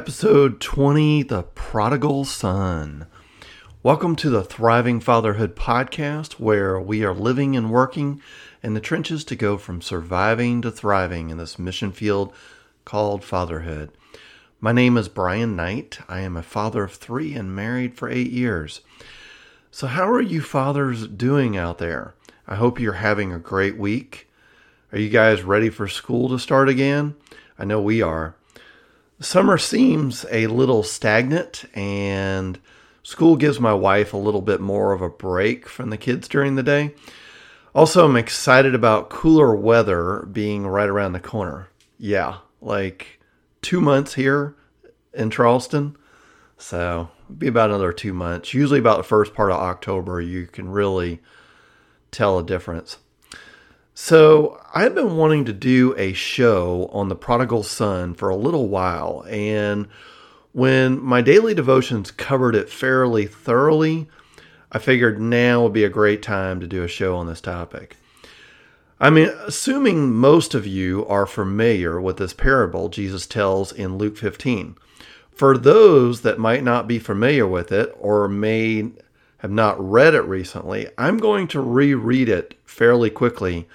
Episode 20 The Prodigal Son. Welcome to the Thriving Fatherhood podcast, where we are living and working in the trenches to go from surviving to thriving in this mission field called fatherhood. My name is Brian Knight. I am a father of three and married for eight years. So, how are you fathers doing out there? I hope you're having a great week. Are you guys ready for school to start again? I know we are. Summer seems a little stagnant, and school gives my wife a little bit more of a break from the kids during the day. Also, I'm excited about cooler weather being right around the corner. Yeah, like two months here in Charleston. So, be about another two months. Usually, about the first part of October, you can really tell a difference. So, I've been wanting to do a show on the prodigal son for a little while, and when my daily devotions covered it fairly thoroughly, I figured now would be a great time to do a show on this topic. I mean, assuming most of you are familiar with this parable Jesus tells in Luke 15. For those that might not be familiar with it or may have not read it recently, I'm going to reread it fairly quickly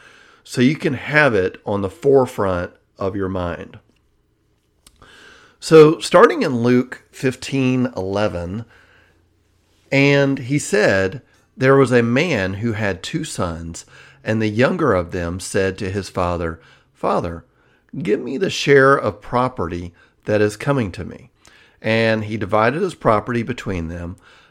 so you can have it on the forefront of your mind. So, starting in Luke 15 11, and he said, There was a man who had two sons, and the younger of them said to his father, Father, give me the share of property that is coming to me. And he divided his property between them.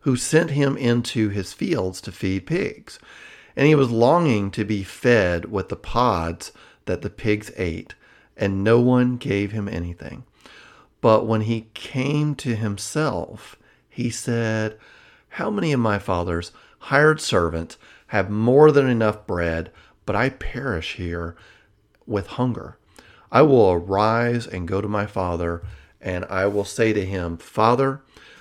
who sent him into his fields to feed pigs. And he was longing to be fed with the pods that the pigs ate, and no one gave him anything. But when he came to himself, he said, How many of my father's hired servants have more than enough bread, but I perish here with hunger? I will arise and go to my father, and I will say to him, Father,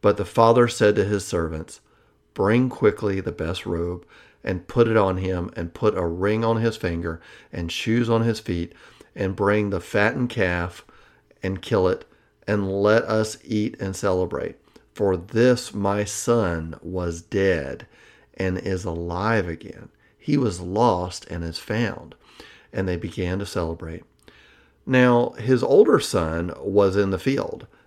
But the father said to his servants, Bring quickly the best robe, and put it on him, and put a ring on his finger, and shoes on his feet, and bring the fattened calf, and kill it, and let us eat and celebrate. For this my son was dead, and is alive again. He was lost and is found. And they began to celebrate. Now his older son was in the field.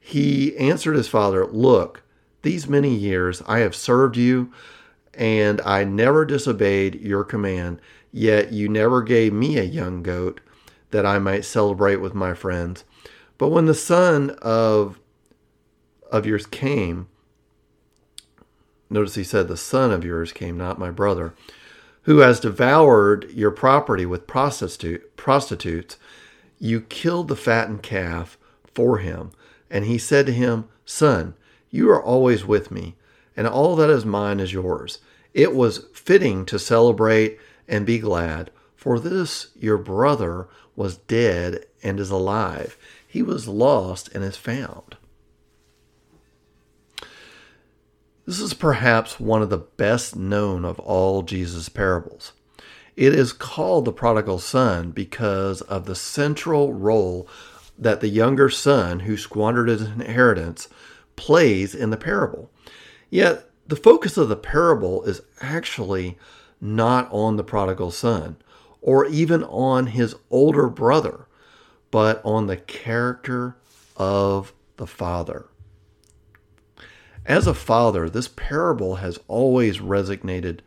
he answered his father, Look, these many years I have served you, and I never disobeyed your command, yet you never gave me a young goat that I might celebrate with my friends. But when the son of of yours came, notice he said, The son of yours came, not my brother, who has devoured your property with prostitute, prostitutes, you killed the fattened calf for him. And he said to him, Son, you are always with me, and all that is mine is yours. It was fitting to celebrate and be glad, for this your brother was dead and is alive. He was lost and is found. This is perhaps one of the best known of all Jesus' parables. It is called the prodigal son because of the central role that the younger son who squandered his inheritance plays in the parable. Yet, the focus of the parable is actually not on the prodigal son or even on his older brother, but on the character of the father. As a father, this parable has always resonated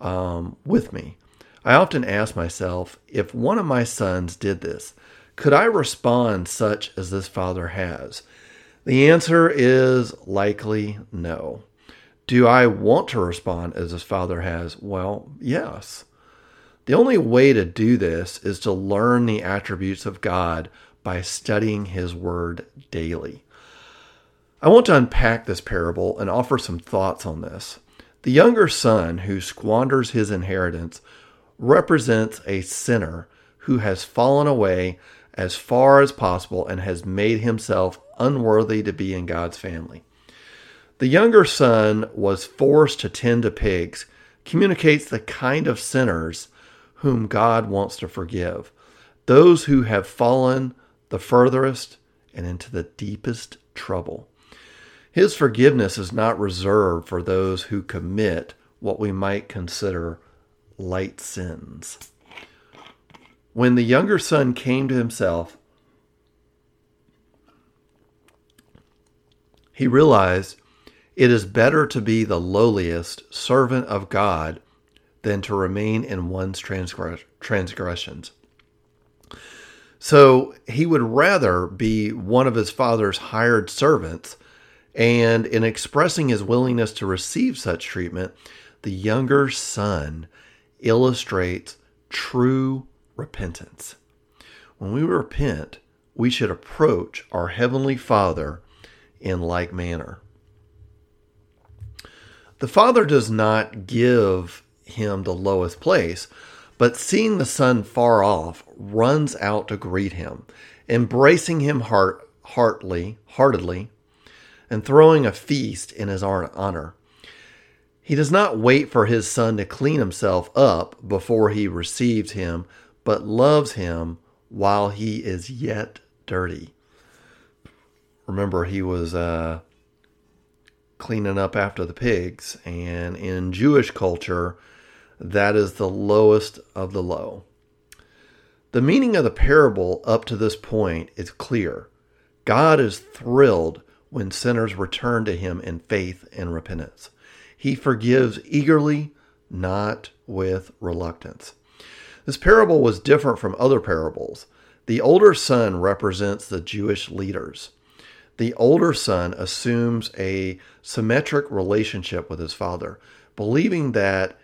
um, with me. I often ask myself if one of my sons did this, could I respond such as this father has? The answer is likely no. Do I want to respond as his father has? Well, yes. The only way to do this is to learn the attributes of God by studying his word daily. I want to unpack this parable and offer some thoughts on this. The younger son who squanders his inheritance represents a sinner who has fallen away as far as possible and has made himself unworthy to be in God's family. The younger son was forced to tend to pigs, communicates the kind of sinners whom God wants to forgive, those who have fallen the furthest and into the deepest trouble. His forgiveness is not reserved for those who commit what we might consider light sins. When the younger son came to himself, he realized it is better to be the lowliest servant of God than to remain in one's transgressions. So he would rather be one of his father's hired servants and in expressing his willingness to receive such treatment, the younger son illustrates true repentance. When we repent, we should approach our Heavenly Father in like manner. The Father does not give him the lowest place, but seeing the Son far off, runs out to greet him, embracing him heart, heartily, heartedly, and throwing a feast in his honor. He does not wait for his son to clean himself up before he receives him, but loves him while he is yet dirty. Remember, he was uh, cleaning up after the pigs, and in Jewish culture, that is the lowest of the low. The meaning of the parable up to this point is clear. God is thrilled when sinners return to him in faith and repentance. He forgives eagerly, not with reluctance. This parable was different from other parables. The older son represents the Jewish leaders. The older son assumes a symmetric relationship with his father, believing that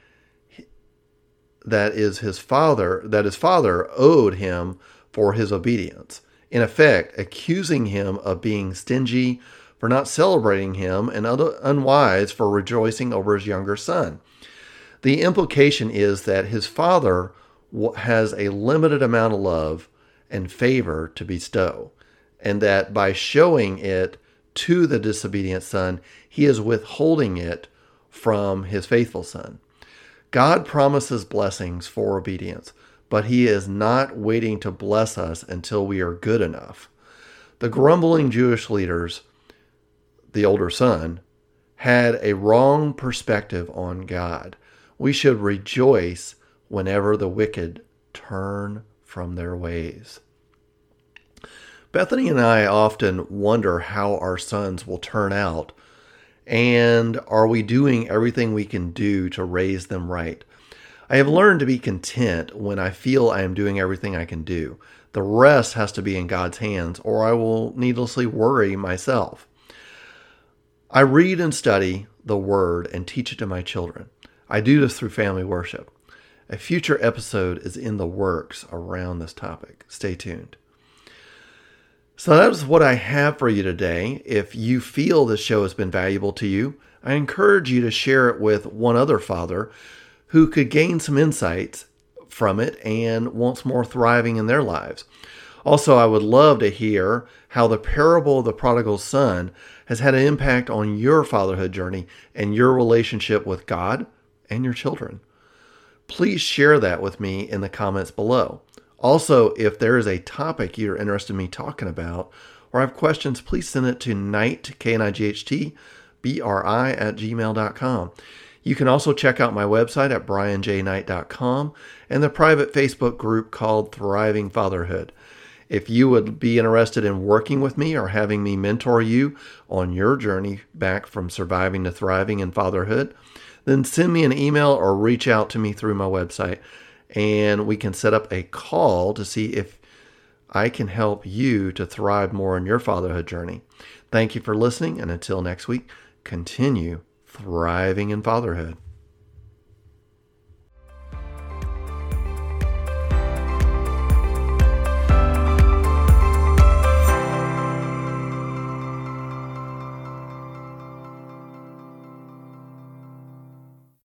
that is his father that his father owed him for his obedience in effect, accusing him of being stingy for not celebrating him and unwise for rejoicing over his younger son. The implication is that his father has a limited amount of love and favor to bestow, and that by showing it to the disobedient son, he is withholding it from his faithful son. God promises blessings for obedience, but he is not waiting to bless us until we are good enough. The grumbling Jewish leaders, the older son, had a wrong perspective on God. We should rejoice whenever the wicked turn from their ways. Bethany and I often wonder how our sons will turn out, and are we doing everything we can do to raise them right? I have learned to be content when I feel I am doing everything I can do. The rest has to be in God's hands, or I will needlessly worry myself. I read and study the Word and teach it to my children. I do this through family worship. A future episode is in the works around this topic. Stay tuned. So that is what I have for you today. If you feel this show has been valuable to you, I encourage you to share it with one other father who could gain some insights from it and wants more thriving in their lives. Also, I would love to hear how the parable of the prodigal son has had an impact on your fatherhood journey and your relationship with God and your children. Please share that with me in the comments below. Also, if there is a topic you're interested in me talking about or have questions, please send it to Knight, K-N-I-G-H-T, B-R-I at gmail.com. You can also check out my website at brianjknight.com and the private Facebook group called Thriving Fatherhood. If you would be interested in working with me or having me mentor you on your journey back from surviving to thriving in fatherhood, then send me an email or reach out to me through my website and we can set up a call to see if I can help you to thrive more in your fatherhood journey. Thank you for listening, and until next week, continue thriving in fatherhood.